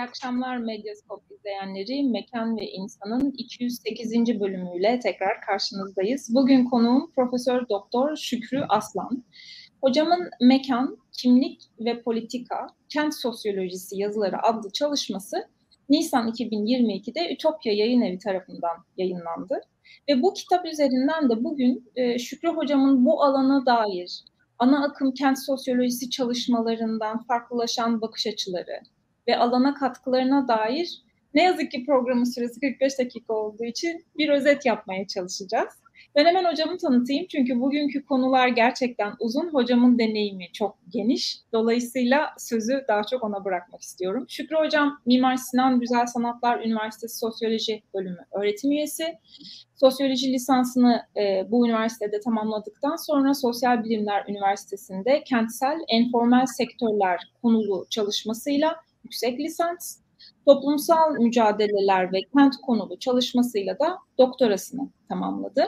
İyi akşamlar Medyaskop izleyenleri. Mekan ve İnsan'ın 208. bölümüyle tekrar karşınızdayız. Bugün konuğum Profesör Doktor Şükrü Aslan. Hocamın Mekan, Kimlik ve Politika, Kent Sosyolojisi yazıları adlı çalışması Nisan 2022'de Ütopya Yayın Evi tarafından yayınlandı. Ve bu kitap üzerinden de bugün e, Şükrü Hocam'ın bu alana dair ana akım kent sosyolojisi çalışmalarından farklılaşan bakış açıları, ve alana katkılarına dair ne yazık ki programın süresi 45 dakika olduğu için bir özet yapmaya çalışacağız. Ben hemen hocamı tanıtayım çünkü bugünkü konular gerçekten uzun. Hocamın deneyimi çok geniş. Dolayısıyla sözü daha çok ona bırakmak istiyorum. Şükrü Hocam Mimar Sinan Güzel Sanatlar Üniversitesi Sosyoloji Bölümü öğretim üyesi. Sosyoloji lisansını e, bu üniversitede tamamladıktan sonra Sosyal Bilimler Üniversitesi'nde kentsel enformel sektörler konulu çalışmasıyla yüksek lisans, toplumsal mücadeleler ve kent konulu çalışmasıyla da doktorasını tamamladı.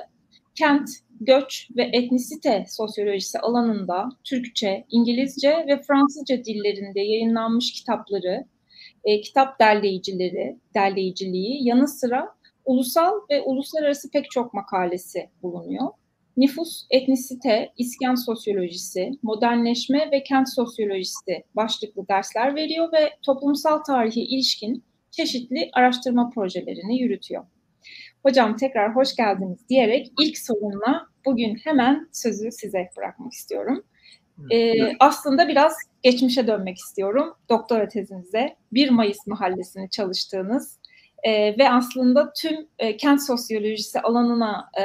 Kent, göç ve etnisite sosyolojisi alanında Türkçe, İngilizce ve Fransızca dillerinde yayınlanmış kitapları, e, kitap derleyicileri, derleyiciliği yanı sıra ulusal ve uluslararası pek çok makalesi bulunuyor nüfus, etnisite, iskan sosyolojisi, modernleşme ve kent sosyolojisi başlıklı dersler veriyor ve toplumsal tarihi ilişkin çeşitli araştırma projelerini yürütüyor. Hocam tekrar hoş geldiniz diyerek ilk sorumla bugün hemen sözü size bırakmak istiyorum. Ee, aslında biraz geçmişe dönmek istiyorum. Doktora tezinize 1 Mayıs mahallesini çalıştığınız e, ve aslında tüm e, kent sosyolojisi alanına e,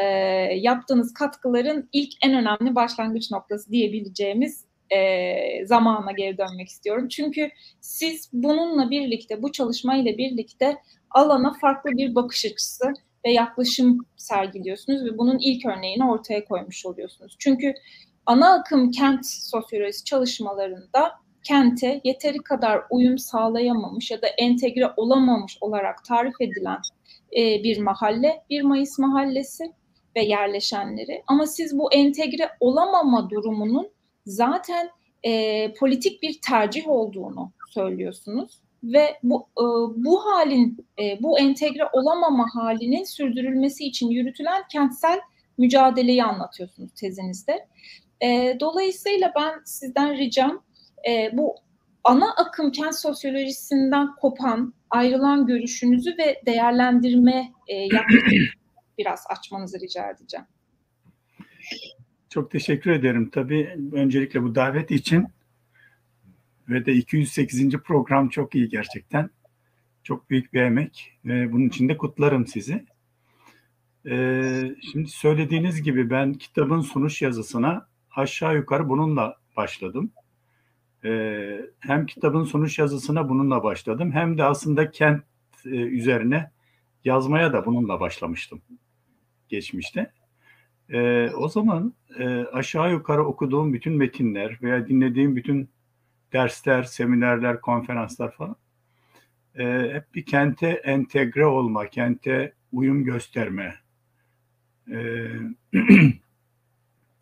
yaptığınız katkıların ilk en önemli başlangıç noktası diyebileceğimiz e, zamana geri dönmek istiyorum. Çünkü siz bununla birlikte, bu çalışmayla birlikte alana farklı bir bakış açısı ve yaklaşım sergiliyorsunuz ve bunun ilk örneğini ortaya koymuş oluyorsunuz. Çünkü ana akım kent sosyolojisi çalışmalarında kente yeteri kadar uyum sağlayamamış ya da entegre olamamış olarak tarif edilen e, bir mahalle, bir Mayıs mahallesi ve yerleşenleri. Ama siz bu entegre olamama durumunun zaten e, politik bir tercih olduğunu söylüyorsunuz ve bu e, bu halin e, bu entegre olamama halinin sürdürülmesi için yürütülen kentsel mücadeleyi anlatıyorsunuz tezinizde. E, dolayısıyla ben sizden ricam e, bu ana akım kent sosyolojisinden kopan, ayrılan görüşünüzü ve değerlendirme e, biraz açmanızı rica edeceğim. Çok teşekkür ederim. Tabii öncelikle bu davet için ve de 208. program çok iyi gerçekten. Çok büyük bir emek bunun için de kutlarım sizi. Ee, şimdi söylediğiniz gibi ben kitabın sunuş yazısına aşağı yukarı bununla başladım. Ee, hem kitabın sonuç yazısına bununla başladım hem de aslında kent e, üzerine yazmaya da bununla başlamıştım geçmişte. E, o zaman e, aşağı yukarı okuduğum bütün metinler veya dinlediğim bütün dersler, seminerler, konferanslar falan e, hep bir kente entegre olma, kente uyum gösterme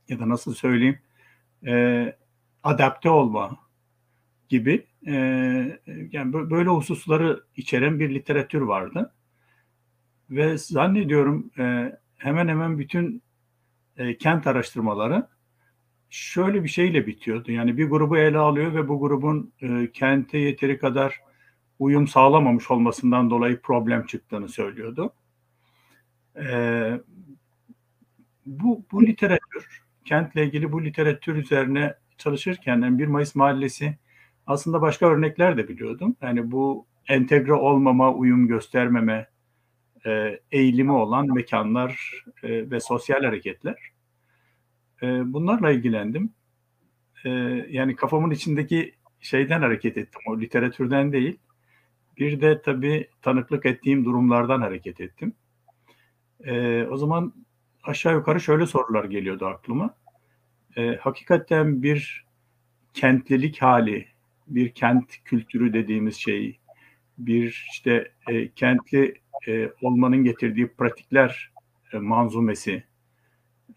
ya da nasıl söyleyeyim e, adapte olma gibi e, yani böyle hususları içeren bir literatür vardı. Ve zannediyorum e, hemen hemen bütün e, kent araştırmaları şöyle bir şeyle bitiyordu. Yani bir grubu ele alıyor ve bu grubun e, kente yeteri kadar uyum sağlamamış olmasından dolayı problem çıktığını söylüyordu. E, bu, bu literatür, kentle ilgili bu literatür üzerine çalışırken yani 1 Mayıs Mahallesi aslında başka örnekler de biliyordum. Yani bu entegre olmama, uyum göstermeme e, eğilimi olan mekanlar e, ve sosyal hareketler. E, bunlarla ilgilendim. E, yani kafamın içindeki şeyden hareket ettim, o literatürden değil. Bir de tabii tanıklık ettiğim durumlardan hareket ettim. E, o zaman aşağı yukarı şöyle sorular geliyordu aklıma. E, hakikaten bir kentlilik hali, bir kent kültürü dediğimiz şey, bir işte e, kentli e, olmanın getirdiği pratikler e, manzumesi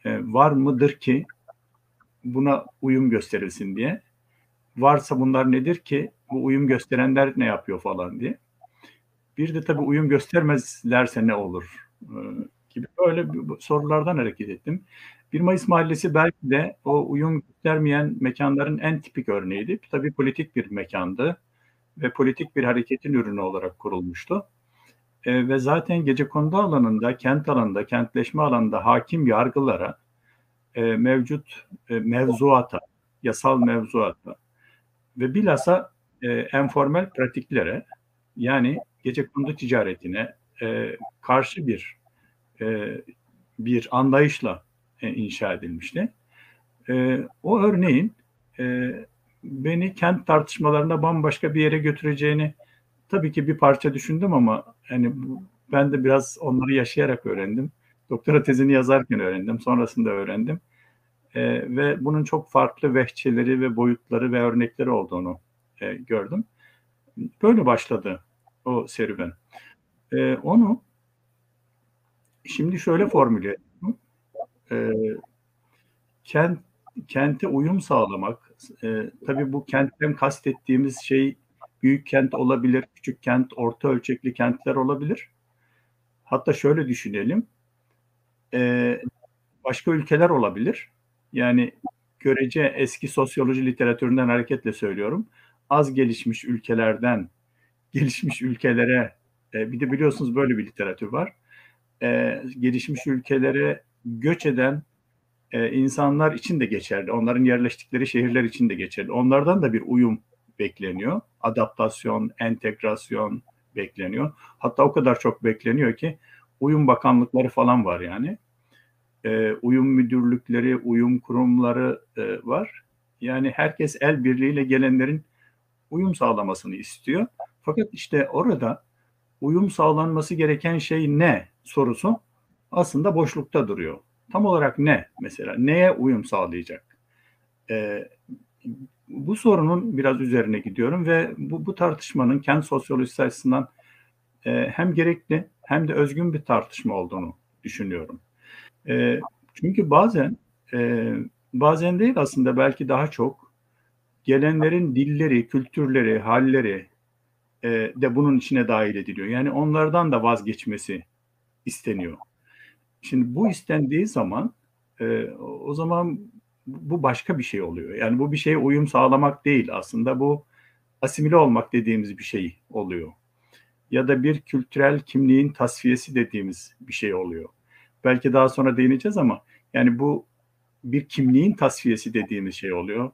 e, var mıdır ki buna uyum gösterilsin diye. Varsa bunlar nedir ki bu uyum gösterenler ne yapıyor falan diye. Bir de tabii uyum göstermezlerse ne olur e, gibi böyle sorulardan hareket ettim. 1 Mayıs Mahallesi belki de o uyum göstermeyen mekanların en tipik örneğiydi. Tabii politik bir mekandı ve politik bir hareketin ürünü olarak kurulmuştu. E, ve zaten gece kondu alanında, kent alanında, kentleşme alanında hakim yargılara, e, mevcut e, mevzuata, yasal mevzuata ve bilhassa e, enformel pratiklere yani gece kondu ticaretine e, karşı bir e, bir anlayışla e, inşa edilmişti. E, o örneğin beni kent tartışmalarında bambaşka bir yere götüreceğini tabii ki bir parça düşündüm ama hani ben de biraz onları yaşayarak öğrendim. Doktora tezini yazarken öğrendim, sonrasında öğrendim. E, ve bunun çok farklı vehçeleri ve boyutları ve örnekleri olduğunu e, gördüm. Böyle başladı o serüven. E, onu şimdi şöyle formüle ettim. E, kent, kente uyum sağlamak, e, tabii bu kentten kastettiğimiz şey büyük kent olabilir, küçük kent, orta ölçekli kentler olabilir. Hatta şöyle düşünelim, e, başka ülkeler olabilir. Yani görece eski sosyoloji literatüründen hareketle söylüyorum. Az gelişmiş ülkelerden gelişmiş ülkelere, e, bir de biliyorsunuz böyle bir literatür var. E, gelişmiş ülkelere göç eden e, insanlar için de geçerli. Onların yerleştikleri şehirler için de geçerli. Onlardan da bir uyum bekleniyor. Adaptasyon, entegrasyon bekleniyor. Hatta o kadar çok bekleniyor ki uyum bakanlıkları falan var yani. E, uyum müdürlükleri, uyum kurumları e, var. Yani herkes el birliğiyle gelenlerin uyum sağlamasını istiyor. Fakat işte orada uyum sağlanması gereken şey ne sorusu aslında boşlukta duruyor. Tam olarak ne mesela? Neye uyum sağlayacak? Ee, bu sorunun biraz üzerine gidiyorum ve bu, bu tartışmanın kent sosyolojisi açısından e, hem gerekli hem de özgün bir tartışma olduğunu düşünüyorum. E, çünkü bazen e, bazen değil aslında belki daha çok gelenlerin dilleri, kültürleri, halleri e, de bunun içine dahil ediliyor. Yani onlardan da vazgeçmesi isteniyor. Şimdi bu istendiği zaman e, o zaman bu başka bir şey oluyor. Yani bu bir şeye uyum sağlamak değil aslında bu asimile olmak dediğimiz bir şey oluyor. Ya da bir kültürel kimliğin tasfiyesi dediğimiz bir şey oluyor. Belki daha sonra değineceğiz ama yani bu bir kimliğin tasfiyesi dediğimiz şey oluyor.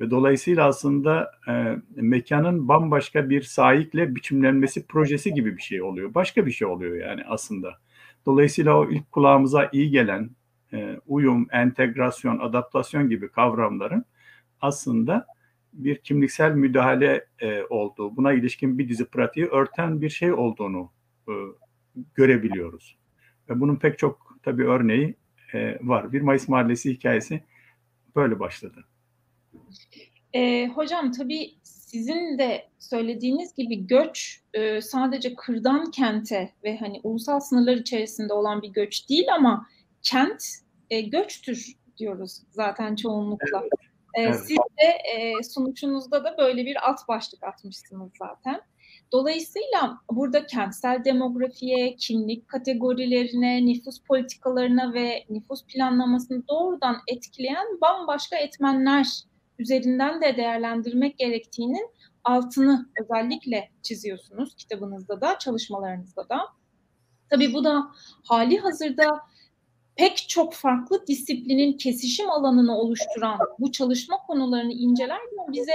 Ve dolayısıyla aslında e, mekanın bambaşka bir sahikle biçimlenmesi projesi gibi bir şey oluyor. Başka bir şey oluyor yani aslında. Dolayısıyla o ilk kulağımıza iyi gelen e, uyum, entegrasyon, adaptasyon gibi kavramların aslında bir kimliksel müdahale e, olduğu, buna ilişkin bir dizi pratiği örten bir şey olduğunu e, görebiliyoruz. Ve bunun pek çok tabii örneği e, var. Bir Mayıs Mahallesi hikayesi böyle başladı. E, hocam tabii sizin de söylediğiniz gibi göç e, sadece kırdan kente ve hani ulusal sınırlar içerisinde olan bir göç değil ama kent e, göçtür diyoruz zaten çoğunlukla. Evet. E, evet. Siz de e, sonuçunuzda da böyle bir alt başlık atmışsınız zaten. Dolayısıyla burada kentsel demografiye, kimlik kategorilerine, nüfus politikalarına ve nüfus planlamasını doğrudan etkileyen bambaşka etmenler üzerinden de değerlendirmek gerektiğinin altını özellikle çiziyorsunuz kitabınızda da, çalışmalarınızda da. Tabii bu da hali hazırda pek çok farklı disiplinin kesişim alanını oluşturan bu çalışma konularını incelerken bize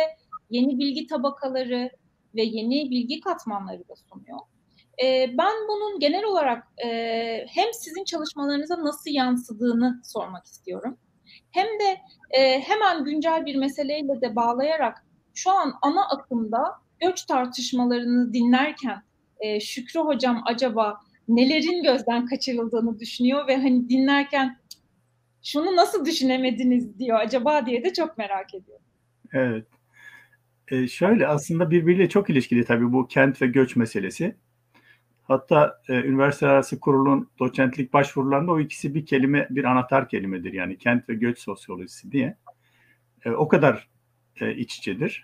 yeni bilgi tabakaları ve yeni bilgi katmanları da sunuyor. Ee, ben bunun genel olarak e, hem sizin çalışmalarınıza nasıl yansıdığını sormak istiyorum. Hem de e, hemen güncel bir meseleyle de bağlayarak şu an ana akımda göç tartışmalarını dinlerken e, Şükrü Hocam acaba nelerin gözden kaçırıldığını düşünüyor ve hani dinlerken şunu nasıl düşünemediniz diyor acaba diye de çok merak ediyorum. Evet. E, şöyle aslında birbiriyle çok ilişkili tabii bu kent ve göç meselesi. Hatta e, üniversite arası kurulun doçentlik başvurularında o ikisi bir kelime, bir anahtar kelimedir. Yani kent ve göç sosyolojisi diye. E, o kadar e, iç içedir.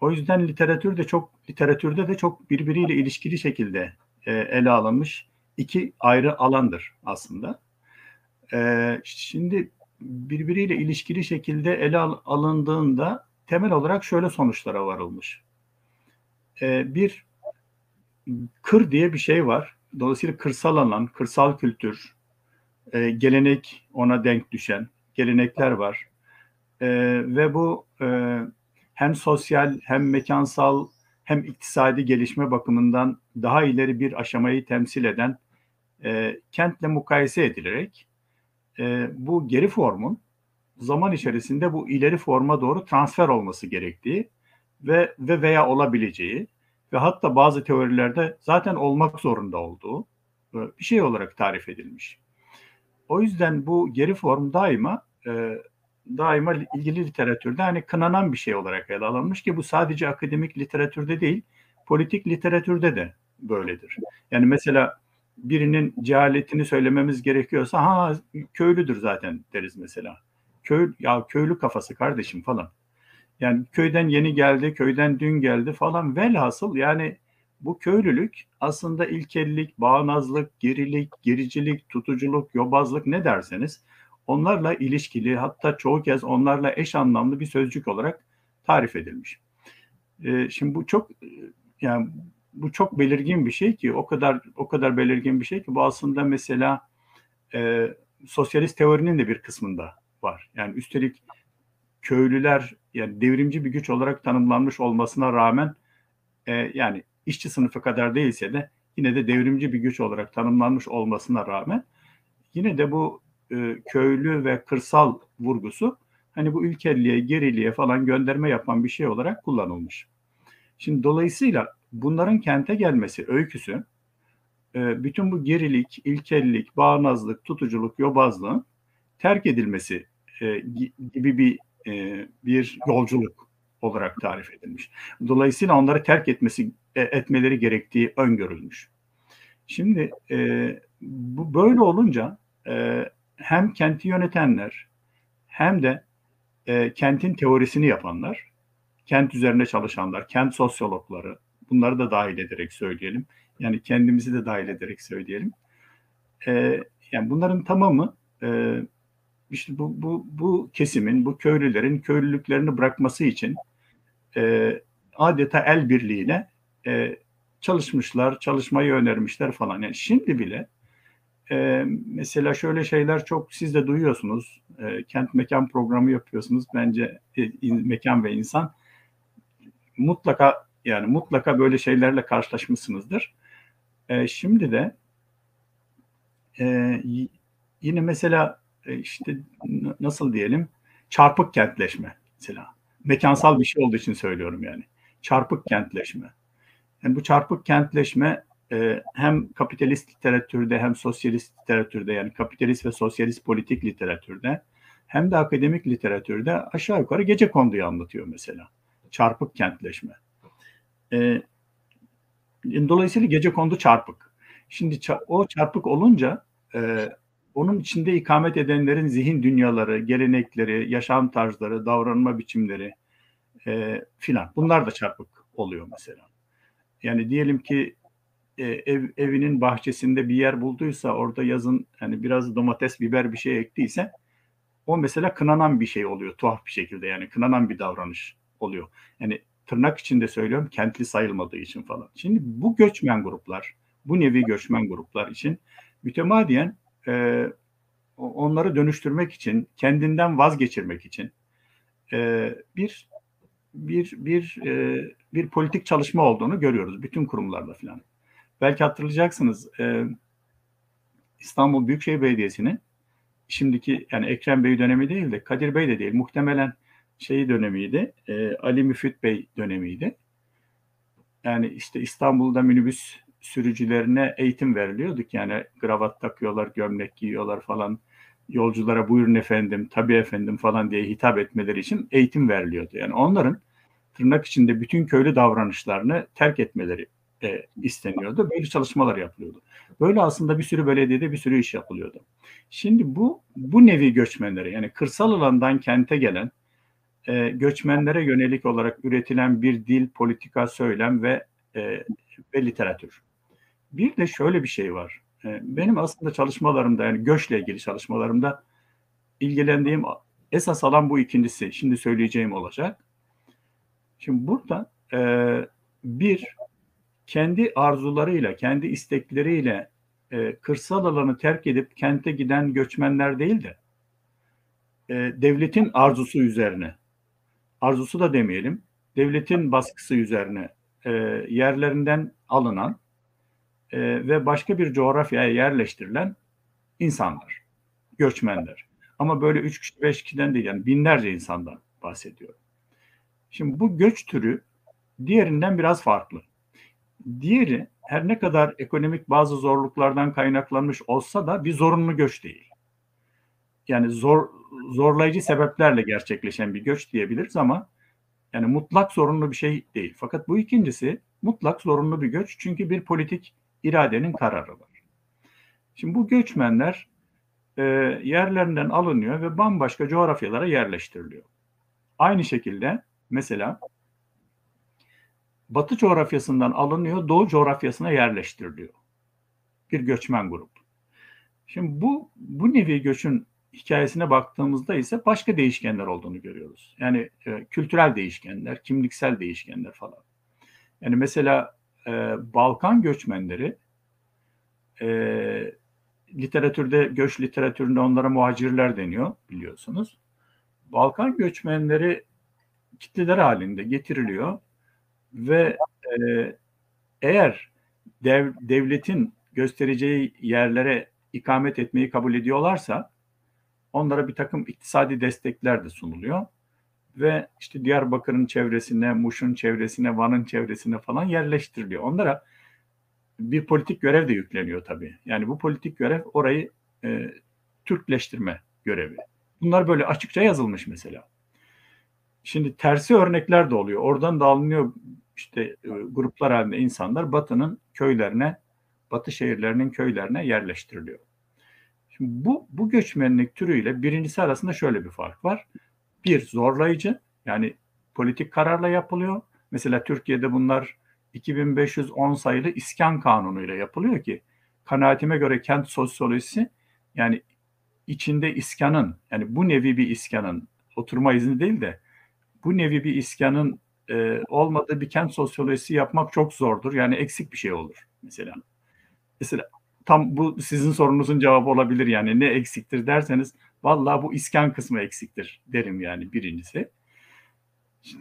O yüzden literatür de çok literatürde de çok birbiriyle ilişkili şekilde e, ele alınmış iki ayrı alandır aslında. E, şimdi birbiriyle ilişkili şekilde ele al, alındığında temel olarak şöyle sonuçlara varılmış. E, bir kır diye bir şey var. Dolayısıyla kırsal alan, kırsal kültür, e, gelenek ona denk düşen gelenekler var. E, ve bu e, hem sosyal hem mekansal hem iktisadi gelişme bakımından daha ileri bir aşamayı temsil eden e, kentle mukayese edilerek e, bu geri formun zaman içerisinde bu ileri forma doğru transfer olması gerektiği ve ve veya olabileceği ve hatta bazı teorilerde zaten olmak zorunda olduğu e, bir şey olarak tarif edilmiş. O yüzden bu geri form daima e, daima ilgili literatürde hani kınanan bir şey olarak ele alınmış ki bu sadece akademik literatürde değil, politik literatürde de böyledir. Yani mesela birinin cehaletini söylememiz gerekiyorsa ha köylüdür zaten deriz mesela. Köy ya köylü kafası kardeşim falan. Yani köyden yeni geldi, köyden dün geldi falan. Velhasıl yani bu köylülük aslında ilkellik, bağnazlık, gerilik, gericilik, tutuculuk, yobazlık ne derseniz onlarla ilişkili hatta çoğu kez onlarla eş anlamlı bir sözcük olarak tarif edilmiş. Ee, şimdi bu çok yani bu çok belirgin bir şey ki o kadar o kadar belirgin bir şey ki bu aslında mesela e, sosyalist teorinin de bir kısmında var. Yani üstelik köylüler yani devrimci bir güç olarak tanımlanmış olmasına rağmen e, yani işçi sınıfı kadar değilse de yine de devrimci bir güç olarak tanımlanmış olmasına rağmen yine de bu e, köylü ve kırsal vurgusu hani bu ülkelliğe, geriliğe falan gönderme yapan bir şey olarak kullanılmış. Şimdi dolayısıyla bunların kente gelmesi öyküsü e, bütün bu gerilik, ilkellik, bağnazlık, tutuculuk, yobazlığın terk edilmesi e, gibi bir e, bir yolculuk olarak tarif edilmiş. Dolayısıyla onları terk etmesi e, etmeleri gerektiği öngörülmüş. Şimdi e, bu böyle olunca e, hem kenti yönetenler hem de e, kentin teorisini yapanlar, kent üzerine çalışanlar, kent sosyologları, bunları da dahil ederek söyleyelim. Yani kendimizi de dahil ederek söyleyelim. E, yani bunların tamamı e, işte bu, bu, bu kesimin, bu köylülerin köylülüklerini bırakması için e, adeta el birliğiyle e, çalışmışlar, çalışmayı önermişler falan. Yani şimdi bile e, mesela şöyle şeyler çok siz de duyuyorsunuz. E, kent mekan programı yapıyorsunuz. Bence e, in, mekan ve insan mutlaka yani mutlaka böyle şeylerle karşılaşmışsınızdır. E, şimdi de e, yine mesela işte nasıl diyelim çarpık kentleşme mesela. Mekansal bir şey olduğu için söylüyorum yani. Çarpık kentleşme. Yani bu çarpık kentleşme e, hem kapitalist literatürde hem sosyalist literatürde yani kapitalist ve sosyalist politik literatürde hem de akademik literatürde aşağı yukarı gece konduyu anlatıyor mesela. Çarpık kentleşme. E, dolayısıyla gece kondu çarpık. Şimdi o çarpık olunca e, onun içinde ikamet edenlerin zihin dünyaları, gelenekleri, yaşam tarzları, davranma biçimleri e, filan. Bunlar da çarpık oluyor mesela. Yani diyelim ki e, ev evinin bahçesinde bir yer bulduysa orada yazın hani biraz domates, biber bir şey ektiyse o mesela kınanan bir şey oluyor tuhaf bir şekilde yani kınanan bir davranış oluyor. Yani tırnak içinde söylüyorum kentli sayılmadığı için falan. Şimdi bu göçmen gruplar, bu nevi göçmen gruplar için mütemadiyen e, onları dönüştürmek için, kendinden vazgeçirmek için e, bir bir bir e, bir politik çalışma olduğunu görüyoruz bütün kurumlarda falan. Belki hatırlayacaksınız e, İstanbul Büyükşehir Belediyesi'nin şimdiki yani Ekrem Bey dönemi değil de Kadir Bey de değil muhtemelen şeyi dönemiydi. E, Ali Müfit Bey dönemiydi. Yani işte İstanbul'da minibüs sürücülerine eğitim veriliyorduk. Yani kravat takıyorlar, gömlek giyiyorlar falan. Yolculara buyurun efendim, tabii efendim falan diye hitap etmeleri için eğitim veriliyordu. Yani onların tırnak içinde bütün köylü davranışlarını terk etmeleri e, isteniyordu. Böyle çalışmalar yapılıyordu. Böyle aslında bir sürü belediyede bir sürü iş yapılıyordu. Şimdi bu bu nevi göçmenlere yani kırsal alandan kente gelen e, göçmenlere yönelik olarak üretilen bir dil, politika, söylem ve e, ve literatür. Bir de şöyle bir şey var. E, benim aslında çalışmalarımda yani göçle ilgili çalışmalarımda ilgilendiğim esas alan bu ikincisi. Şimdi söyleyeceğim olacak. Şimdi burada e, bir kendi arzularıyla, kendi istekleriyle e, kırsal alanı terk edip kente giden göçmenler değil de e, devletin arzusu üzerine, arzusu da demeyelim, devletin baskısı üzerine yerlerinden alınan e, ve başka bir coğrafyaya yerleştirilen insanlar, göçmenler. Ama böyle üç kişi, beş kişiden değil yani binlerce insandan bahsediyorum. Şimdi bu göç türü diğerinden biraz farklı. Diğeri her ne kadar ekonomik bazı zorluklardan kaynaklanmış olsa da bir zorunlu göç değil. Yani zor zorlayıcı sebeplerle gerçekleşen bir göç diyebiliriz ama yani mutlak zorunlu bir şey değil. Fakat bu ikincisi mutlak zorunlu bir göç çünkü bir politik iradenin kararı var. Şimdi bu göçmenler e, yerlerinden alınıyor ve bambaşka coğrafyalara yerleştiriliyor. Aynı şekilde mesela Batı coğrafyasından alınıyor, Doğu coğrafyasına yerleştiriliyor. Bir göçmen grup. Şimdi bu bu nevi göçün hikayesine baktığımızda ise başka değişkenler olduğunu görüyoruz. Yani e, kültürel değişkenler, kimliksel değişkenler falan. Yani mesela e, Balkan göçmenleri e, literatürde, göç literatüründe onlara muhacirler deniyor biliyorsunuz. Balkan göçmenleri kitleler halinde getiriliyor ve e, eğer dev, devletin göstereceği yerlere ikamet etmeyi kabul ediyorlarsa onlara bir takım iktisadi destekler de sunuluyor ve işte Diyarbakır'ın çevresine, Muş'un çevresine, Van'ın çevresine falan yerleştiriliyor. Onlara bir politik görev de yükleniyor tabii. Yani bu politik görev orayı e, Türkleştirme görevi. Bunlar böyle açıkça yazılmış mesela. Şimdi tersi örnekler de oluyor. Oradan da alınıyor işte e, gruplar halinde insanlar Batı'nın köylerine, Batı şehirlerinin köylerine yerleştiriliyor. Şimdi bu, bu göçmenlik türüyle birincisi arasında şöyle bir fark var. Bir zorlayıcı yani politik kararla yapılıyor. Mesela Türkiye'de bunlar 2510 sayılı iskan kanunu ile yapılıyor ki kanaatime göre kent sosyolojisi yani içinde iskanın yani bu nevi bir iskanın oturma izni değil de bu nevi bir iskanın e, olmadığı bir kent sosyolojisi yapmak çok zordur. Yani eksik bir şey olur mesela. Mesela tam bu sizin sorunuzun cevabı olabilir yani ne eksiktir derseniz vallahi bu iskan kısmı eksiktir derim yani birincisi.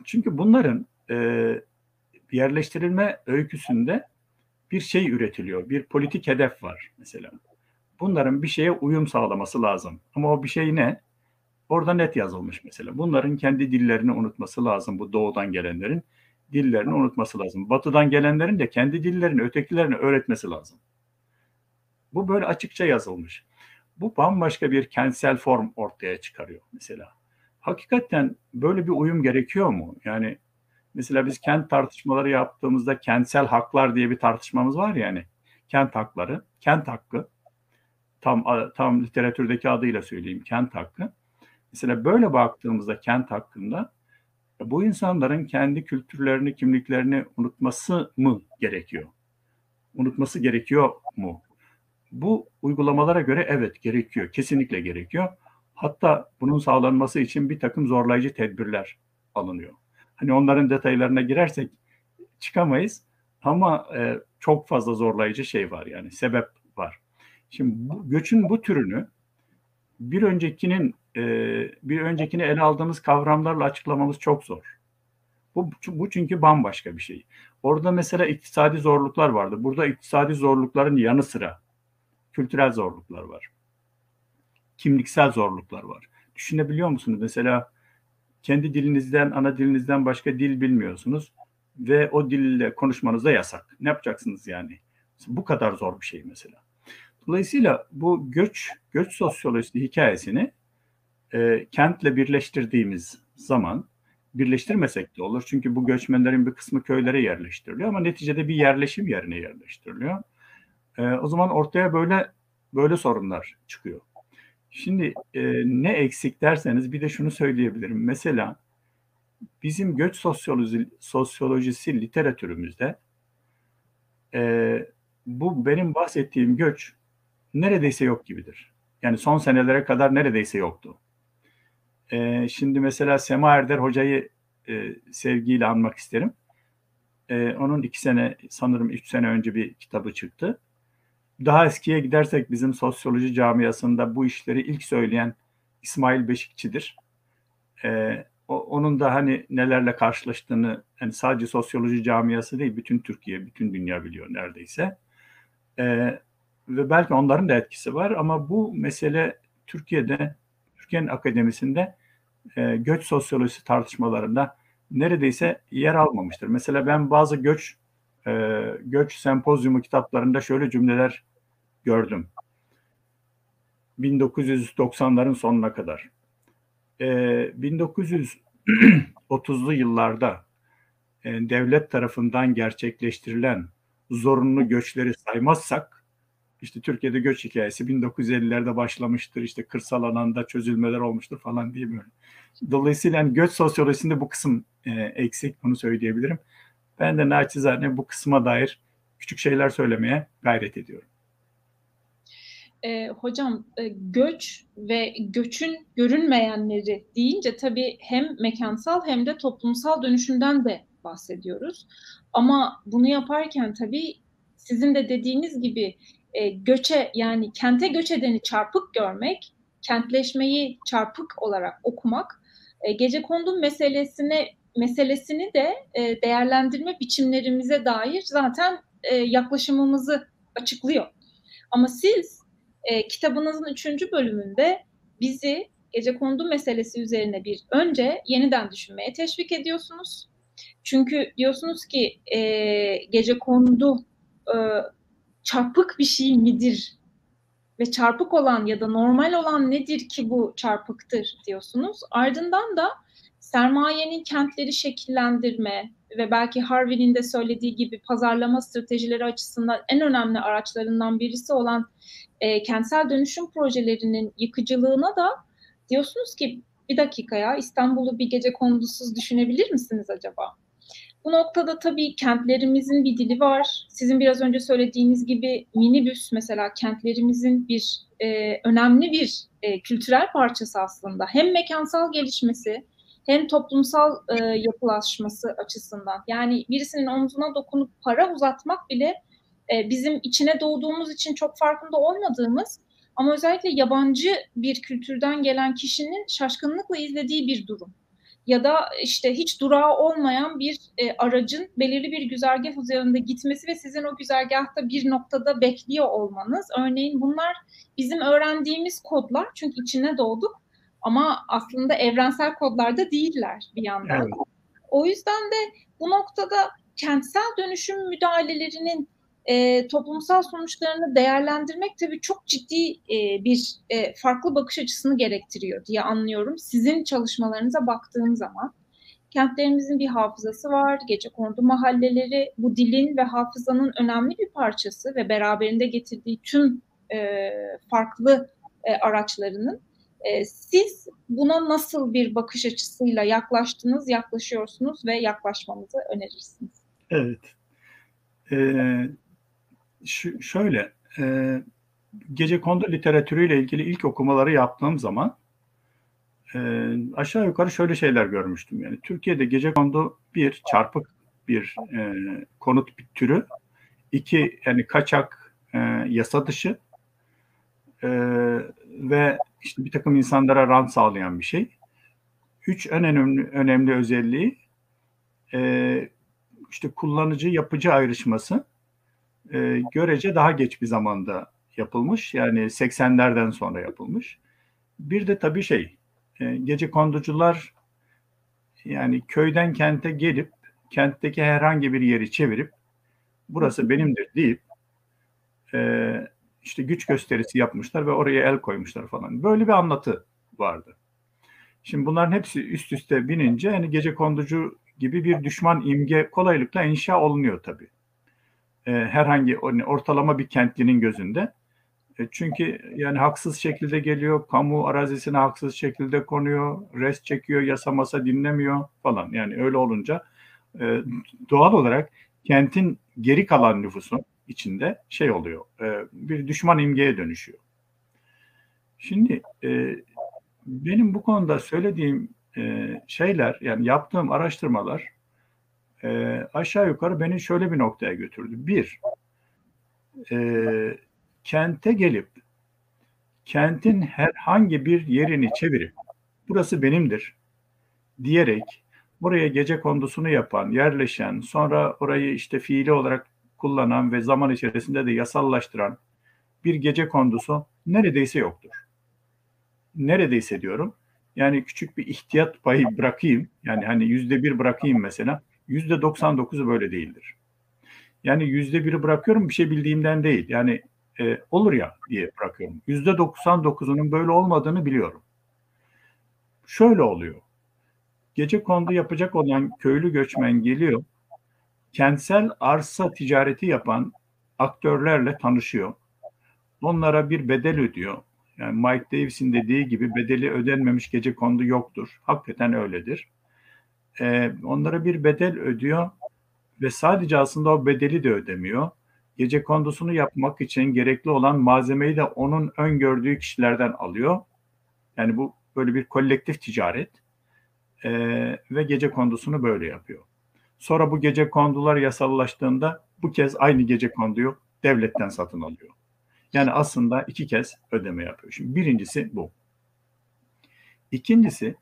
Çünkü bunların e, yerleştirilme öyküsünde bir şey üretiliyor. Bir politik hedef var mesela. Bunların bir şeye uyum sağlaması lazım. Ama o bir şey ne? Orada net yazılmış mesela. Bunların kendi dillerini unutması lazım bu doğudan gelenlerin. Dillerini unutması lazım. Batıdan gelenlerin de kendi dillerini, ötekilerini öğretmesi lazım. Bu böyle açıkça yazılmış. Bu bambaşka bir kentsel form ortaya çıkarıyor mesela. Hakikaten böyle bir uyum gerekiyor mu? Yani mesela biz kent tartışmaları yaptığımızda kentsel haklar diye bir tartışmamız var yani. Kent hakları, kent hakkı. Tam tam literatürdeki adıyla söyleyeyim kent hakkı. Mesela böyle baktığımızda kent hakkında bu insanların kendi kültürlerini, kimliklerini unutması mı gerekiyor? Unutması gerekiyor mu? Bu uygulamalara göre evet gerekiyor, kesinlikle gerekiyor. Hatta bunun sağlanması için bir takım zorlayıcı tedbirler alınıyor. Hani onların detaylarına girersek çıkamayız ama e, çok fazla zorlayıcı şey var yani sebep var. Şimdi bu, göçün bu türünü bir öncekinin e, bir öncekini ele aldığımız kavramlarla açıklamamız çok zor. Bu, bu çünkü bambaşka bir şey. Orada mesela iktisadi zorluklar vardı. Burada iktisadi zorlukların yanı sıra kültürel zorluklar var. Kimliksel zorluklar var. Düşünebiliyor musunuz? Mesela kendi dilinizden, ana dilinizden başka dil bilmiyorsunuz ve o dille konuşmanız da yasak. Ne yapacaksınız yani? Bu kadar zor bir şey mesela. Dolayısıyla bu göç, göç sosyolojisi hikayesini e, kentle birleştirdiğimiz zaman birleştirmesek de olur. Çünkü bu göçmenlerin bir kısmı köylere yerleştiriliyor ama neticede bir yerleşim yerine yerleştiriliyor. E, o zaman ortaya böyle böyle sorunlar çıkıyor. Şimdi e, ne eksik derseniz bir de şunu söyleyebilirim. Mesela bizim göç sosyoloji, sosyolojisi literatürümüzde e, bu benim bahsettiğim göç neredeyse yok gibidir. Yani son senelere kadar neredeyse yoktu. E, şimdi mesela Sema Erder hocayı e, sevgiyle anmak isterim. E, onun iki sene sanırım üç sene önce bir kitabı çıktı. Daha eskiye gidersek bizim sosyoloji camiasında bu işleri ilk söyleyen İsmail Beşikçi'dir. E, o, onun da hani nelerle karşılaştığını yani sadece sosyoloji camiası değil bütün Türkiye, bütün dünya biliyor neredeyse. E, ve belki onların da etkisi var ama bu mesele Türkiye'de, Türkiye'nin akademisinde e, göç sosyolojisi tartışmalarında neredeyse yer almamıştır. Mesela ben bazı göç e, göç sempozyumu kitaplarında şöyle cümleler gördüm. 1990'ların sonuna kadar. E, 1930'lu yıllarda e, devlet tarafından gerçekleştirilen zorunlu göçleri saymazsak işte Türkiye'de göç hikayesi 1950'lerde başlamıştır. işte kırsal alanda çözülmeler olmuştur falan diye böyle. Dolayısıyla yani göç sosyolojisinde bu kısım e, eksik bunu söyleyebilirim. Ben de naçizane bu kısma dair küçük şeyler söylemeye gayret ediyorum. E, hocam e, göç ve göçün görünmeyenleri deyince tabii hem mekansal hem de toplumsal dönüşümden de bahsediyoruz. Ama bunu yaparken tabii sizin de dediğiniz gibi e, göçe yani kente göç edeni çarpık görmek, kentleşmeyi çarpık olarak okumak, e, gece kondu meselesine meselesini de e, değerlendirme biçimlerimize dair zaten e, yaklaşımımızı açıklıyor. Ama siz e, kitabınızın üçüncü bölümünde bizi gece kondu meselesi üzerine bir önce yeniden düşünmeye teşvik ediyorsunuz. Çünkü diyorsunuz ki e, gece kondu çarpık bir şey midir? Ve çarpık olan ya da normal olan nedir ki bu çarpıktır diyorsunuz. Ardından da sermayenin kentleri şekillendirme ve belki Harvey'nin de söylediği gibi pazarlama stratejileri açısından en önemli araçlarından birisi olan e, kentsel dönüşüm projelerinin yıkıcılığına da diyorsunuz ki bir dakika ya İstanbul'u bir gece kondusuz düşünebilir misiniz acaba? Bu noktada tabii kentlerimizin bir dili var. Sizin biraz önce söylediğiniz gibi minibüs mesela kentlerimizin bir e, önemli bir e, kültürel parçası aslında. Hem mekansal gelişmesi hem toplumsal e, yapılaşması açısından. Yani birisinin omzuna dokunup para uzatmak bile e, bizim içine doğduğumuz için çok farkında olmadığımız ama özellikle yabancı bir kültürden gelen kişinin şaşkınlıkla izlediği bir durum ya da işte hiç durağı olmayan bir e, aracın belirli bir güzergah üzerinde gitmesi ve sizin o güzergahta bir noktada bekliyor olmanız. Örneğin bunlar bizim öğrendiğimiz kodlar çünkü içine doğduk ama aslında evrensel kodlar da değiller bir yandan. Evet. O yüzden de bu noktada kentsel dönüşüm müdahalelerinin e, toplumsal sonuçlarını değerlendirmek tabii çok ciddi e, bir e, farklı bakış açısını gerektiriyor diye anlıyorum. Sizin çalışmalarınıza baktığım zaman kentlerimizin bir hafızası var, gece kondu mahalleleri bu dilin ve hafızanın önemli bir parçası ve beraberinde getirdiği tüm e, farklı e, araçlarının. E, siz buna nasıl bir bakış açısıyla yaklaştınız, yaklaşıyorsunuz ve yaklaşmamızı önerirsiniz? Evet. Ee, şu, şöyle e, gece kondu literatürüyle ilgili ilk okumaları yaptığım zaman e, aşağı yukarı şöyle şeyler görmüştüm. Yani Türkiye'de gece kondu bir çarpık bir e, konut bir türü, iki yani kaçak e, yasa dışı e, ve işte bir takım insanlara rant sağlayan bir şey. Üç en önemli önemli özelliği e, işte kullanıcı yapıcı ayrışması e, görece daha geç bir zamanda yapılmış. Yani 80'lerden sonra yapılmış. Bir de tabii şey, e, gece konducular yani köyden kente gelip kentteki herhangi bir yeri çevirip burası benimdir deyip e, işte güç gösterisi yapmışlar ve oraya el koymuşlar falan. Böyle bir anlatı vardı. Şimdi bunların hepsi üst üste binince yani gece konducu gibi bir düşman imge kolaylıkla inşa olunuyor tabii e, herhangi ortalama bir kentlinin gözünde E, çünkü yani haksız şekilde geliyor, kamu arazisine haksız şekilde konuyor, rest çekiyor, yasa masa dinlemiyor falan. Yani öyle olunca e, doğal olarak kentin geri kalan nüfusu içinde şey oluyor, e, bir düşman imgeye dönüşüyor. Şimdi e, benim bu konuda söylediğim e, şeyler, yani yaptığım araştırmalar e, aşağı yukarı beni şöyle bir noktaya götürdü. Bir, e, kente gelip kentin herhangi bir yerini çevirip burası benimdir diyerek buraya gece kondusunu yapan, yerleşen, sonra orayı işte fiili olarak kullanan ve zaman içerisinde de yasallaştıran bir gece kondusu neredeyse yoktur. Neredeyse diyorum. Yani küçük bir ihtiyat payı bırakayım. Yani hani yüzde bir bırakayım mesela. Yüzde 99'u böyle değildir. Yani yüzde biri bırakıyorum bir şey bildiğimden değil. Yani e, olur ya diye bırakıyorum. Yüzde 99'unun böyle olmadığını biliyorum. Şöyle oluyor. Gece kondu yapacak olan köylü göçmen geliyor. Kentsel arsa ticareti yapan aktörlerle tanışıyor. Onlara bir bedel ödüyor. Yani Mike Davis'in dediği gibi bedeli ödenmemiş gece kondu yoktur. Hakikaten öyledir. Ee, onlara bir bedel ödüyor ve sadece aslında o bedeli de ödemiyor gece kondusunu yapmak için gerekli olan malzemeyi de onun öngördüğü kişilerden alıyor. Yani bu böyle bir kolektif ticaret e, ve gece kondusunu böyle yapıyor. Sonra bu gece kondular yasallaştığında bu kez aynı gece konduyu devletten satın alıyor. Yani aslında iki kez ödeme yapıyor. Şimdi birincisi bu. İkincisi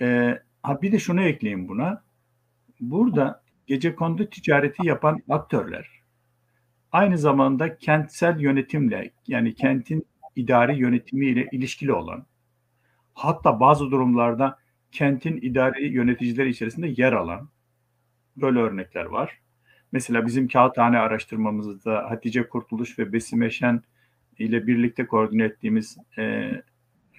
e, ha bir de şunu ekleyeyim buna. Burada gece kondu ticareti yapan aktörler aynı zamanda kentsel yönetimle yani kentin idari yönetimiyle ilişkili olan hatta bazı durumlarda kentin idari yöneticileri içerisinde yer alan böyle örnekler var. Mesela bizim kağıthane araştırmamızda Hatice Kurtuluş ve Besim Eşen ile birlikte koordine ettiğimiz e,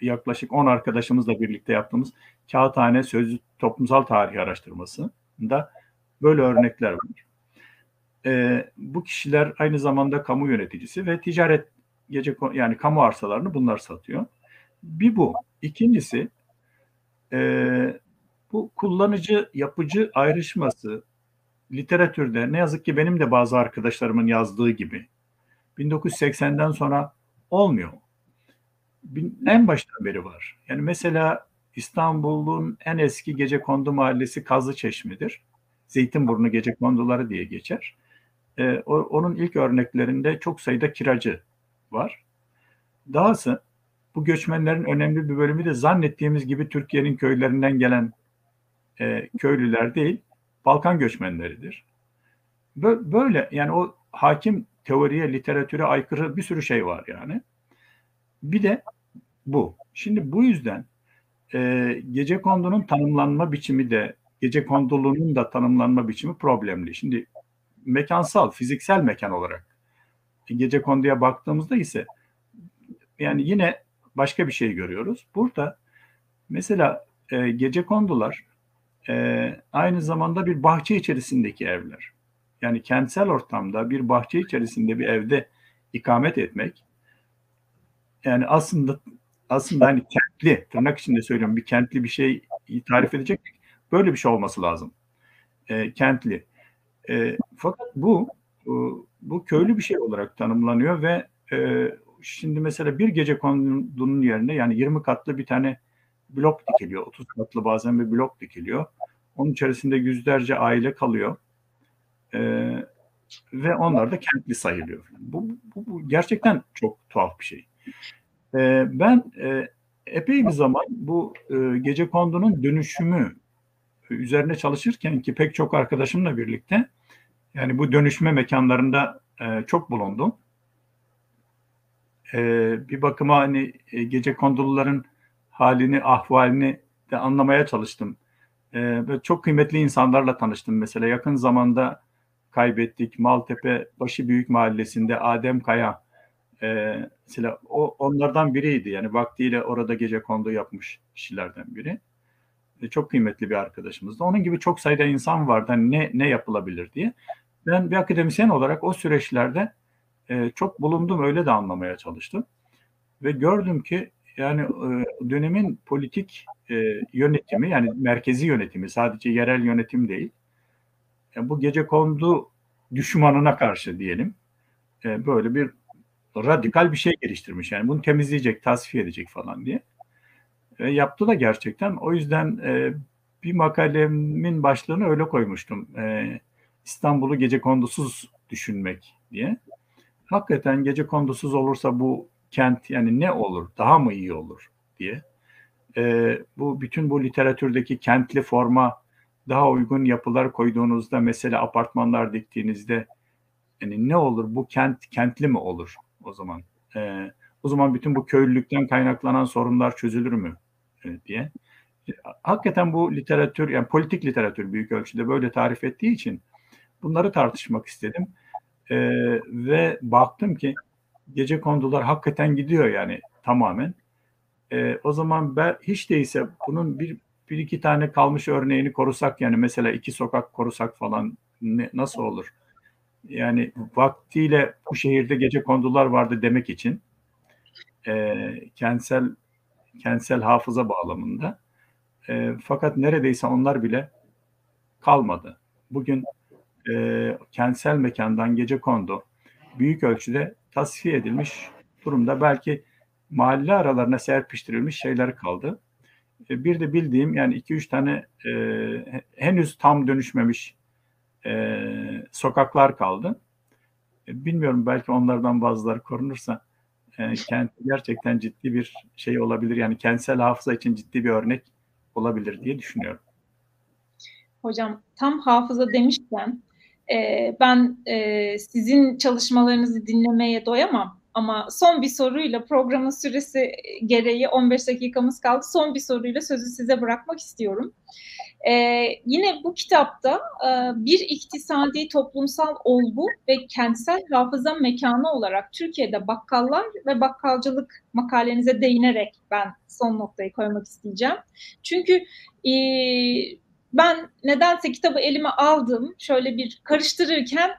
yaklaşık 10 arkadaşımızla birlikte yaptığımız kağıthane sözlü toplumsal tarih araştırmasında böyle örnekler var e, bu kişiler aynı zamanda kamu yöneticisi ve ticaret gece yani kamu arsalarını bunlar satıyor. Bir bu. İkincisi e, bu kullanıcı yapıcı ayrışması literatürde ne yazık ki benim de bazı arkadaşlarımın yazdığı gibi 1980'den sonra olmuyor. En baştan beri var. Yani mesela İstanbul'un en eski gece kondu mahallesi Kazlı Çeşme'dir. Zeytinburnu gece konduları diye geçer e, o, onun ilk örneklerinde çok sayıda kiracı var. Dahası bu göçmenlerin önemli bir bölümü de zannettiğimiz gibi Türkiye'nin köylerinden gelen e, köylüler değil, Balkan göçmenleridir. Böyle yani o hakim teoriye, literatüre aykırı bir sürü şey var yani. Bir de bu. Şimdi bu yüzden e, gece kondunun tanımlanma biçimi de, gece konduluğunun da tanımlanma biçimi problemli. Şimdi mekansal, fiziksel mekan olarak gece konduya baktığımızda ise yani yine başka bir şey görüyoruz. Burada mesela e, gece kondular e, aynı zamanda bir bahçe içerisindeki evler. Yani kentsel ortamda bir bahçe içerisinde bir evde ikamet etmek yani aslında aslında hani kentli tırnak içinde söylüyorum bir kentli bir şey tarif edecek böyle bir şey olması lazım. E, kentli. E, fakat bu bu köylü bir şey olarak tanımlanıyor ve e, şimdi mesela bir gece kondunun yerine yani 20 katlı bir tane blok dikiliyor. 30 katlı bazen bir blok dikiliyor. Onun içerisinde yüzlerce aile kalıyor. E, ve onlar da kentli sayılıyor. Bu, bu, bu gerçekten çok tuhaf bir şey. E, ben e, epey bir zaman bu e, gece kondunun dönüşümü üzerine çalışırken ki pek çok arkadaşımla birlikte yani bu dönüşme mekanlarında e, çok bulundum. E, bir bakıma hani e, gece konduluların halini, ahvalini de anlamaya çalıştım. E, ve çok kıymetli insanlarla tanıştım. Mesela yakın zamanda kaybettik Maltepe Başı Büyük Mahallesi'nde Adem Kaya. E, mesela o onlardan biriydi. Yani vaktiyle orada gece kondu yapmış kişilerden biri. E, çok kıymetli bir arkadaşımızdı. Onun gibi çok sayıda insan vardı. Hani ne ne yapılabilir diye. Ben bir akademisyen olarak o süreçlerde e, çok bulundum öyle de anlamaya çalıştım. Ve gördüm ki yani e, dönemin politik e, yönetimi yani merkezi yönetimi sadece yerel yönetim değil. Yani bu gece kondu düşmanına karşı diyelim e, böyle bir radikal bir şey geliştirmiş. Yani bunu temizleyecek, tasfiye edecek falan diye. E, yaptı da gerçekten. O yüzden e, bir makalemin başlığını öyle koymuştum. E, İstanbul'u gece kondusuz düşünmek diye. Hakikaten gece kondusuz olursa bu kent yani ne olur, daha mı iyi olur diye. E, bu bütün bu literatürdeki kentli forma daha uygun yapılar koyduğunuzda mesela apartmanlar diktiğinizde yani ne olur bu kent kentli mi olur o zaman? E, o zaman bütün bu köylülükten kaynaklanan sorunlar çözülür mü e, diye. Hakikaten bu literatür yani politik literatür büyük ölçüde böyle tarif ettiği için bunları tartışmak istedim. E, ve baktım ki gece kondular hakikaten gidiyor yani tamamen. E, o zaman ben hiç değilse bunun bir, bir iki tane kalmış örneğini korusak yani mesela iki sokak korusak falan ne, nasıl olur? Yani vaktiyle bu şehirde gece kondular vardı demek için e, kentsel kentsel hafıza bağlamında. E, fakat neredeyse onlar bile kalmadı. Bugün e, kentsel mekandan gece kondu büyük ölçüde tasfiye edilmiş durumda. Belki mahalle aralarına serpiştirilmiş şeyler kaldı. E, bir de bildiğim yani iki üç tane e, henüz tam dönüşmemiş e, sokaklar kaldı. E, bilmiyorum belki onlardan bazıları korunursa e, kent gerçekten ciddi bir şey olabilir. Yani kentsel hafıza için ciddi bir örnek olabilir diye düşünüyorum. Hocam tam hafıza demişken e, ben e, sizin çalışmalarınızı dinlemeye doyamam. Ama son bir soruyla programın süresi gereği 15 dakikamız kaldı. Son bir soruyla sözü size bırakmak istiyorum. Ee, yine bu kitapta e, bir iktisadi toplumsal olgu ve kentsel hafıza mekanı olarak Türkiye'de bakkallar ve bakkalcılık makalenize değinerek ben son noktayı koymak isteyeceğim. Çünkü e, ben nedense kitabı elime aldım şöyle bir karıştırırken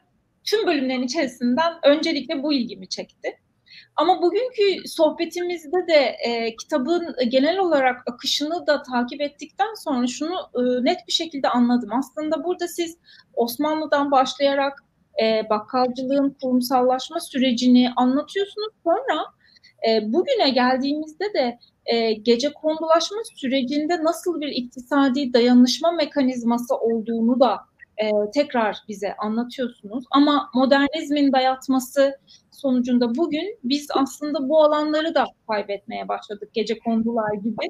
tüm bölümlerin içerisinden öncelikle bu ilgimi çekti. Ama bugünkü sohbetimizde de e, kitabın genel olarak akışını da takip ettikten sonra şunu e, net bir şekilde anladım. Aslında burada siz Osmanlı'dan başlayarak e, bakkalcılığın kurumsallaşma sürecini anlatıyorsunuz. Sonra e, bugüne geldiğimizde de e, gece kondulaşma sürecinde nasıl bir iktisadi dayanışma mekanizması olduğunu da e, tekrar bize anlatıyorsunuz. Ama modernizmin dayatması sonucunda bugün biz aslında bu alanları da kaybetmeye başladık gece kondular gibi.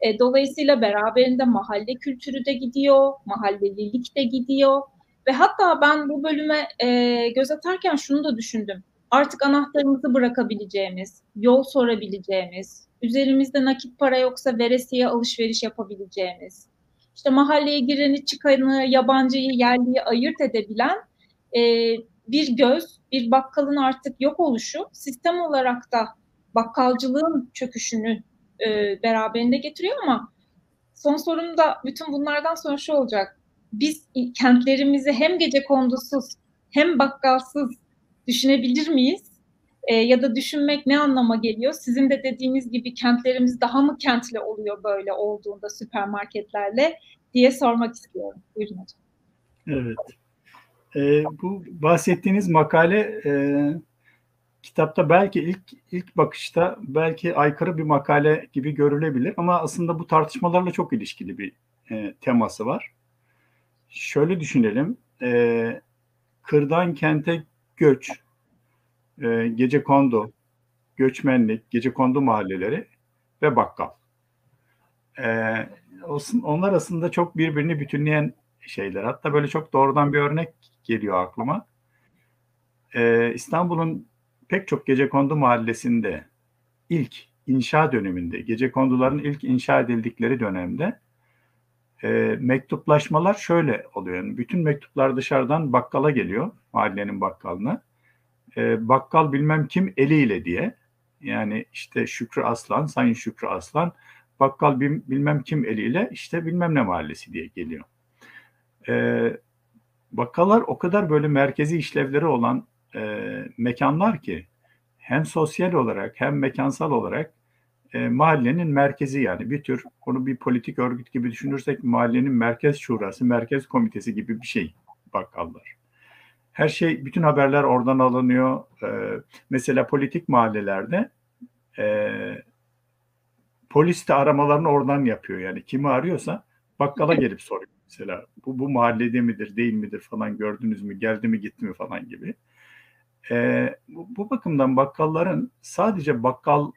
E, dolayısıyla beraberinde mahalle kültürü de gidiyor, mahallelilik de gidiyor. Ve hatta ben bu bölüme e, göz atarken şunu da düşündüm. Artık anahtarımızı bırakabileceğimiz, yol sorabileceğimiz, üzerimizde nakit para yoksa veresiye alışveriş yapabileceğimiz, işte mahalleye gireni, çıkanı, yabancıyı, yerliyi ayırt edebilen e, bir göz, bir bakkalın artık yok oluşu sistem olarak da bakkalcılığın çöküşünü e, beraberinde getiriyor ama son sorum da bütün bunlardan sonra şu olacak. Biz kentlerimizi hem gece kondusuz hem bakkalsız düşünebilir miyiz? E, ya da düşünmek ne anlama geliyor? Sizin de dediğiniz gibi kentlerimiz daha mı kentli oluyor böyle olduğunda süpermarketlerle diye sormak istiyorum. Buyurun hocam. Evet. E, bu bahsettiğiniz makale e, kitapta belki ilk ilk bakışta belki aykırı bir makale gibi görülebilir ama aslında bu tartışmalarla çok ilişkili bir e, teması var. Şöyle düşünelim. E, kırdan kente göç e, gece kondu, göçmenlik, gece kondu mahalleleri ve bakkal. E, onlar aslında çok birbirini bütünleyen şeyler. Hatta böyle çok doğrudan bir örnek geliyor aklıma. E, İstanbul'un pek çok gece kondu mahallesinde ilk inşa döneminde, gece konduların ilk inşa edildikleri dönemde e, mektuplaşmalar şöyle oluyor. Yani bütün mektuplar dışarıdan bakkala geliyor, mahallenin bakkalına e, bakkal bilmem kim eliyle diye. Yani işte Şükrü Aslan, Sayın Şükrü Aslan, bakkal bilmem kim eliyle işte bilmem ne mahallesi diye geliyor. E, bakkallar o kadar böyle merkezi işlevleri olan e, mekanlar ki hem sosyal olarak hem mekansal olarak e, mahallenin merkezi yani bir tür onu bir politik örgüt gibi düşünürsek mahallenin merkez şurası, merkez komitesi gibi bir şey bakkallar. Her şey, bütün haberler oradan alınıyor. E, mesela politik mahallelerde e, polis de aramalarını oradan yapıyor. Yani kimi arıyorsa bakkala gelip soruyor. Mesela bu, bu mahallede midir, değil midir falan gördünüz mü, geldi mi, gitti mi falan gibi. E, bu, bu bakımdan bakkalların sadece bakkal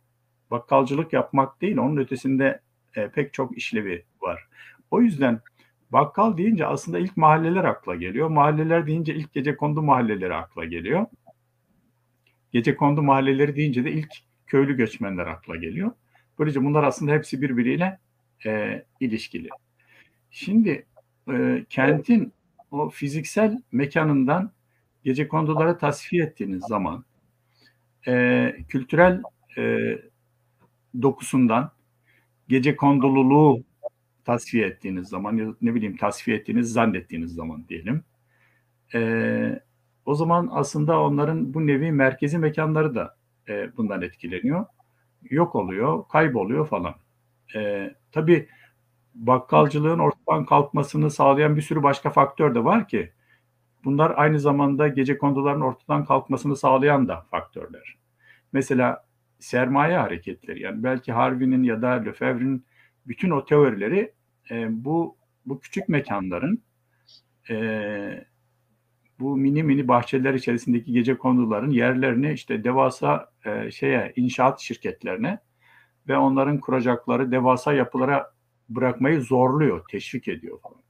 bakkalcılık yapmak değil, onun ötesinde e, pek çok işlevi var. O yüzden bakkal deyince aslında ilk mahalleler akla geliyor. Mahalleler deyince ilk gece kondu mahalleleri akla geliyor. Gece kondu mahalleleri deyince de ilk köylü göçmenler akla geliyor. Böylece bunlar aslında hepsi birbiriyle e, ilişkili. Şimdi e, kentin o fiziksel mekanından gece kondulara tasfiye ettiğiniz zaman e, kültürel e, dokusundan gece kondululuğu tasfiye ettiğiniz zaman ya ne bileyim tasfiye ettiğiniz zannettiğiniz zaman diyelim. E, o zaman aslında onların bu nevi merkezi mekanları da e, bundan etkileniyor. Yok oluyor, kayboluyor falan. E, tabii bakkalcılığın ortadan kalkmasını sağlayan bir sürü başka faktör de var ki bunlar aynı zamanda gece konduların ortadan kalkmasını sağlayan da faktörler. Mesela sermaye hareketleri yani belki Harvey'nin ya da Lefebvre'nin bütün o teorileri e, bu bu küçük mekanların e, bu mini mini bahçeler içerisindeki gece konduların yerlerini işte devasa e, şeye inşaat şirketlerine ve onların kuracakları devasa yapılara bırakmayı zorluyor, teşvik ediyor falan.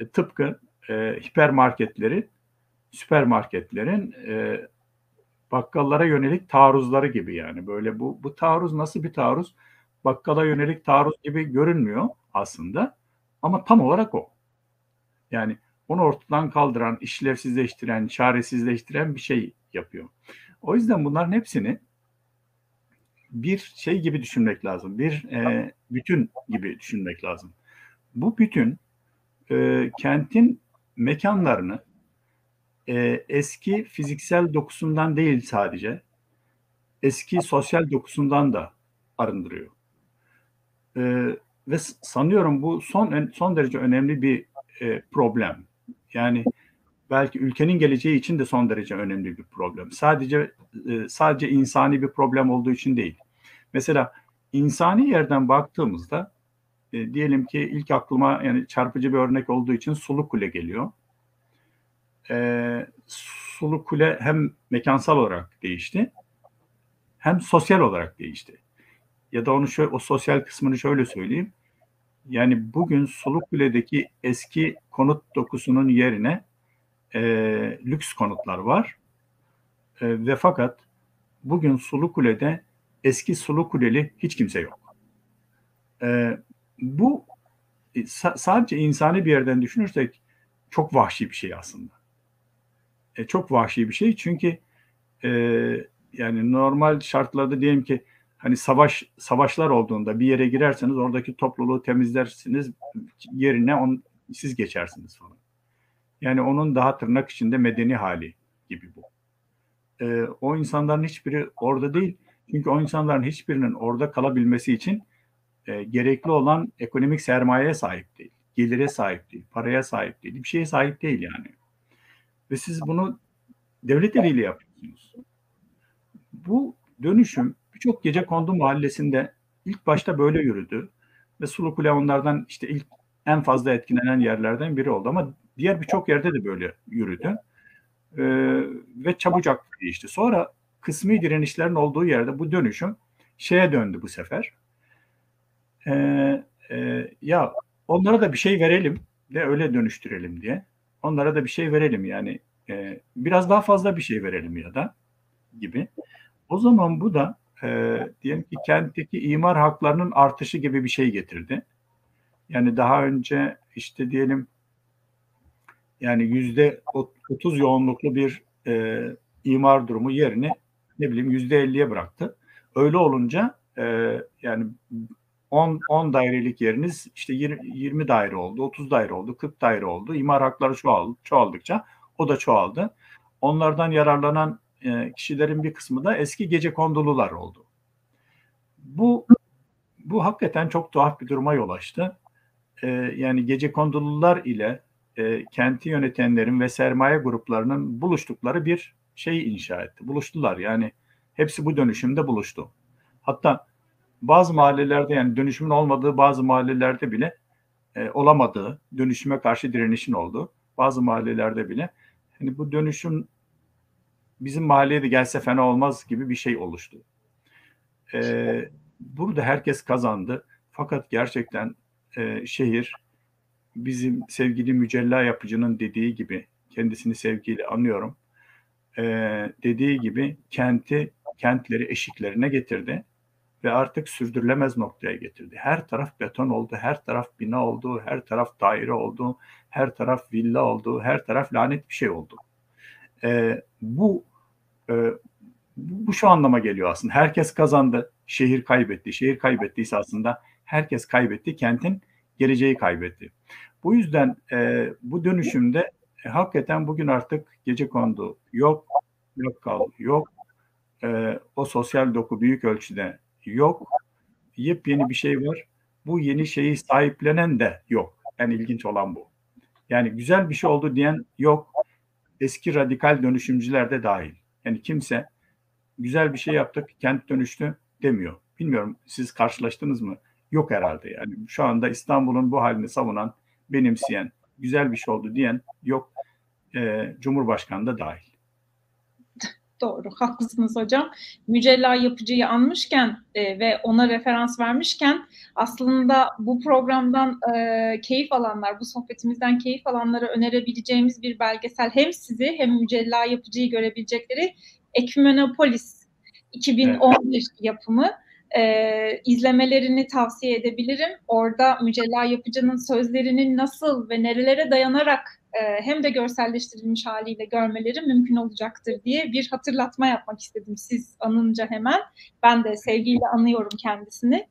E, tıpkı e, hipermarketleri, süpermarketlerin e, bakkallara yönelik taarruzları gibi yani böyle bu bu taarruz nasıl bir taarruz? Bakkala yönelik taarruz gibi görünmüyor aslında ama tam olarak o. Yani onu ortadan kaldıran, işlevsizleştiren, çaresizleştiren bir şey yapıyor. O yüzden bunların hepsini bir şey gibi düşünmek lazım. Bir e, bütün gibi düşünmek lazım. Bu bütün e, kentin mekanlarını e, eski fiziksel dokusundan değil sadece eski sosyal dokusundan da arındırıyor. E, ve sanıyorum bu son son derece önemli bir e, problem. Yani belki ülkenin geleceği için de son derece önemli bir problem. Sadece e, sadece insani bir problem olduğu için değil. Mesela insani yerden baktığımızda e, diyelim ki ilk aklıma yani çarpıcı bir örnek olduğu için Sulu Kule geliyor e, Sulu Kule hem mekansal olarak değişti hem sosyal olarak değişti. Ya da onu şöyle, o sosyal kısmını şöyle söyleyeyim. Yani bugün Sulu Kule'deki eski konut dokusunun yerine e, lüks konutlar var. E, ve fakat bugün Sulu Kule'de eski Sulu Kuleli hiç kimse yok. E, bu e, sadece insani bir yerden düşünürsek çok vahşi bir şey aslında e, çok vahşi bir şey. Çünkü e, yani normal şartlarda diyelim ki hani savaş savaşlar olduğunda bir yere girerseniz oradaki topluluğu temizlersiniz yerine on, siz geçersiniz falan. Yani onun daha tırnak içinde medeni hali gibi bu. E, o insanların hiçbiri orada değil. Çünkü o insanların hiçbirinin orada kalabilmesi için e, gerekli olan ekonomik sermayeye sahip değil. Gelire sahip değil, paraya sahip değil, bir şeye sahip değil yani. Ve siz bunu devlet eliyle yapıyorsunuz. Bu dönüşüm birçok gece kondu mahallesinde ilk başta böyle yürüdü. Ve Sulukule onlardan işte ilk en fazla etkilenen yerlerden biri oldu. Ama diğer birçok yerde de böyle yürüdü. Ee, ve çabucak değişti. Sonra kısmi direnişlerin olduğu yerde bu dönüşüm şeye döndü bu sefer. Ee, e, ya onlara da bir şey verelim de öyle dönüştürelim diye. Onlara da bir şey verelim yani e, biraz daha fazla bir şey verelim ya da gibi. O zaman bu da e, diyelim ki kentteki imar haklarının artışı gibi bir şey getirdi. Yani daha önce işte diyelim yani yüzde 30 yoğunluklu bir e, imar durumu yerini ne bileyim yüzde 50'ye bıraktı. Öyle olunca e, yani 10, 10 dairelik yeriniz işte 20, 20 daire oldu, 30 daire oldu, 40 daire oldu. İmar hakları çoğaldı, çoğaldıkça o da çoğaldı. onlardan yararlanan e, kişilerin bir kısmı da eski gece kondulular oldu. Bu bu hakikaten çok tuhaf bir duruma yol açtı. E, yani gece kondulular ile e, kenti yönetenlerin ve sermaye gruplarının buluştukları bir şey inşa etti. Buluştular yani hepsi bu dönüşümde buluştu. Hatta bazı mahallelerde yani dönüşümün olmadığı bazı mahallelerde bile e, olamadığı, dönüşüme karşı direnişin olduğu bazı mahallelerde bile hani bu dönüşüm bizim mahalleye de gelse fena olmaz gibi bir şey oluştu. E, burada herkes kazandı. Fakat gerçekten e, şehir bizim sevgili mücella yapıcının dediği gibi kendisini sevgiyle anıyorum. E, dediği gibi kenti kentleri eşiklerine getirdi ve artık sürdürülemez noktaya getirdi. Her taraf beton oldu, her taraf bina oldu, her taraf daire oldu, her taraf villa oldu, her taraf lanet bir şey oldu. E, bu e, bu şu anlama geliyor aslında. Herkes kazandı, şehir kaybetti. Şehir kaybettiyse aslında herkes kaybetti, kentin geleceği kaybetti. Bu yüzden e, bu dönüşümde e, hakikaten bugün artık gece kondu yok, yok kal yok. E, o sosyal doku büyük ölçüde yok. Yepyeni bir şey var. Bu yeni şeyi sahiplenen de yok. En ilginç olan bu. Yani güzel bir şey oldu diyen yok. Eski radikal dönüşümcüler de dahil. Yani kimse güzel bir şey yaptık, kent dönüştü demiyor. Bilmiyorum siz karşılaştınız mı? Yok herhalde yani. Şu anda İstanbul'un bu halini savunan, benimseyen, güzel bir şey oldu diyen yok. Ee, Cumhurbaşkanı da dahil. Doğru, haklısınız hocam. Mücella Yapıcı'yı anmışken e, ve ona referans vermişken aslında bu programdan e, keyif alanlar, bu sohbetimizden keyif alanlara önerebileceğimiz bir belgesel hem sizi hem Mücella Yapıcı'yı görebilecekleri Ekümenopolis 2011 evet. yapımı e, izlemelerini tavsiye edebilirim. Orada Mücella Yapıcı'nın sözlerinin nasıl ve nerelere dayanarak hem de görselleştirilmiş haliyle görmeleri mümkün olacaktır diye bir hatırlatma yapmak istedim siz anınca hemen. Ben de sevgiyle anıyorum kendisini.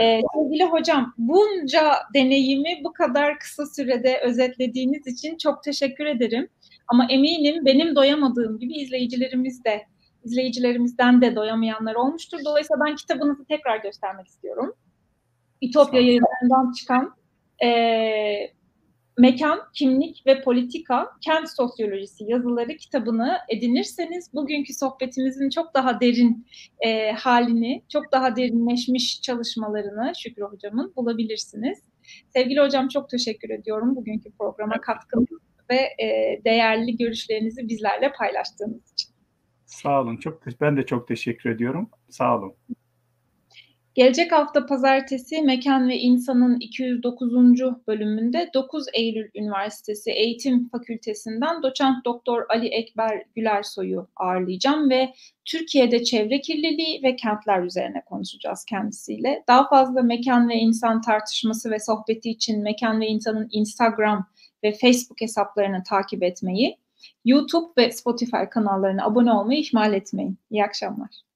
E, sevgili hocam bunca deneyimi bu kadar kısa sürede özetlediğiniz için çok teşekkür ederim. Ama eminim benim doyamadığım gibi izleyicilerimiz de izleyicilerimizden de doyamayanlar olmuştur. Dolayısıyla ben kitabınızı tekrar göstermek istiyorum. İtopya yayınlarından çıkan e, Mekan, Kimlik ve Politika, Kent Sosyolojisi yazıları kitabını edinirseniz bugünkü sohbetimizin çok daha derin e, halini, çok daha derinleşmiş çalışmalarını Şükrü Hocam'ın bulabilirsiniz. Sevgili hocam çok teşekkür ediyorum bugünkü programa katkınız ve e, değerli görüşlerinizi bizlerle paylaştığınız için. Sağ olun. Çok ben de çok teşekkür ediyorum. Sağ olun. Gelecek hafta pazartesi Mekan ve İnsan'ın 209. bölümünde 9 Eylül Üniversitesi Eğitim Fakültesinden doçent doktor Ali Ekber Gülersoy'u ağırlayacağım ve Türkiye'de çevre kirliliği ve kentler üzerine konuşacağız kendisiyle. Daha fazla mekan ve insan tartışması ve sohbeti için Mekan ve İnsan'ın Instagram ve Facebook hesaplarını takip etmeyi, YouTube ve Spotify kanallarına abone olmayı ihmal etmeyin. İyi akşamlar.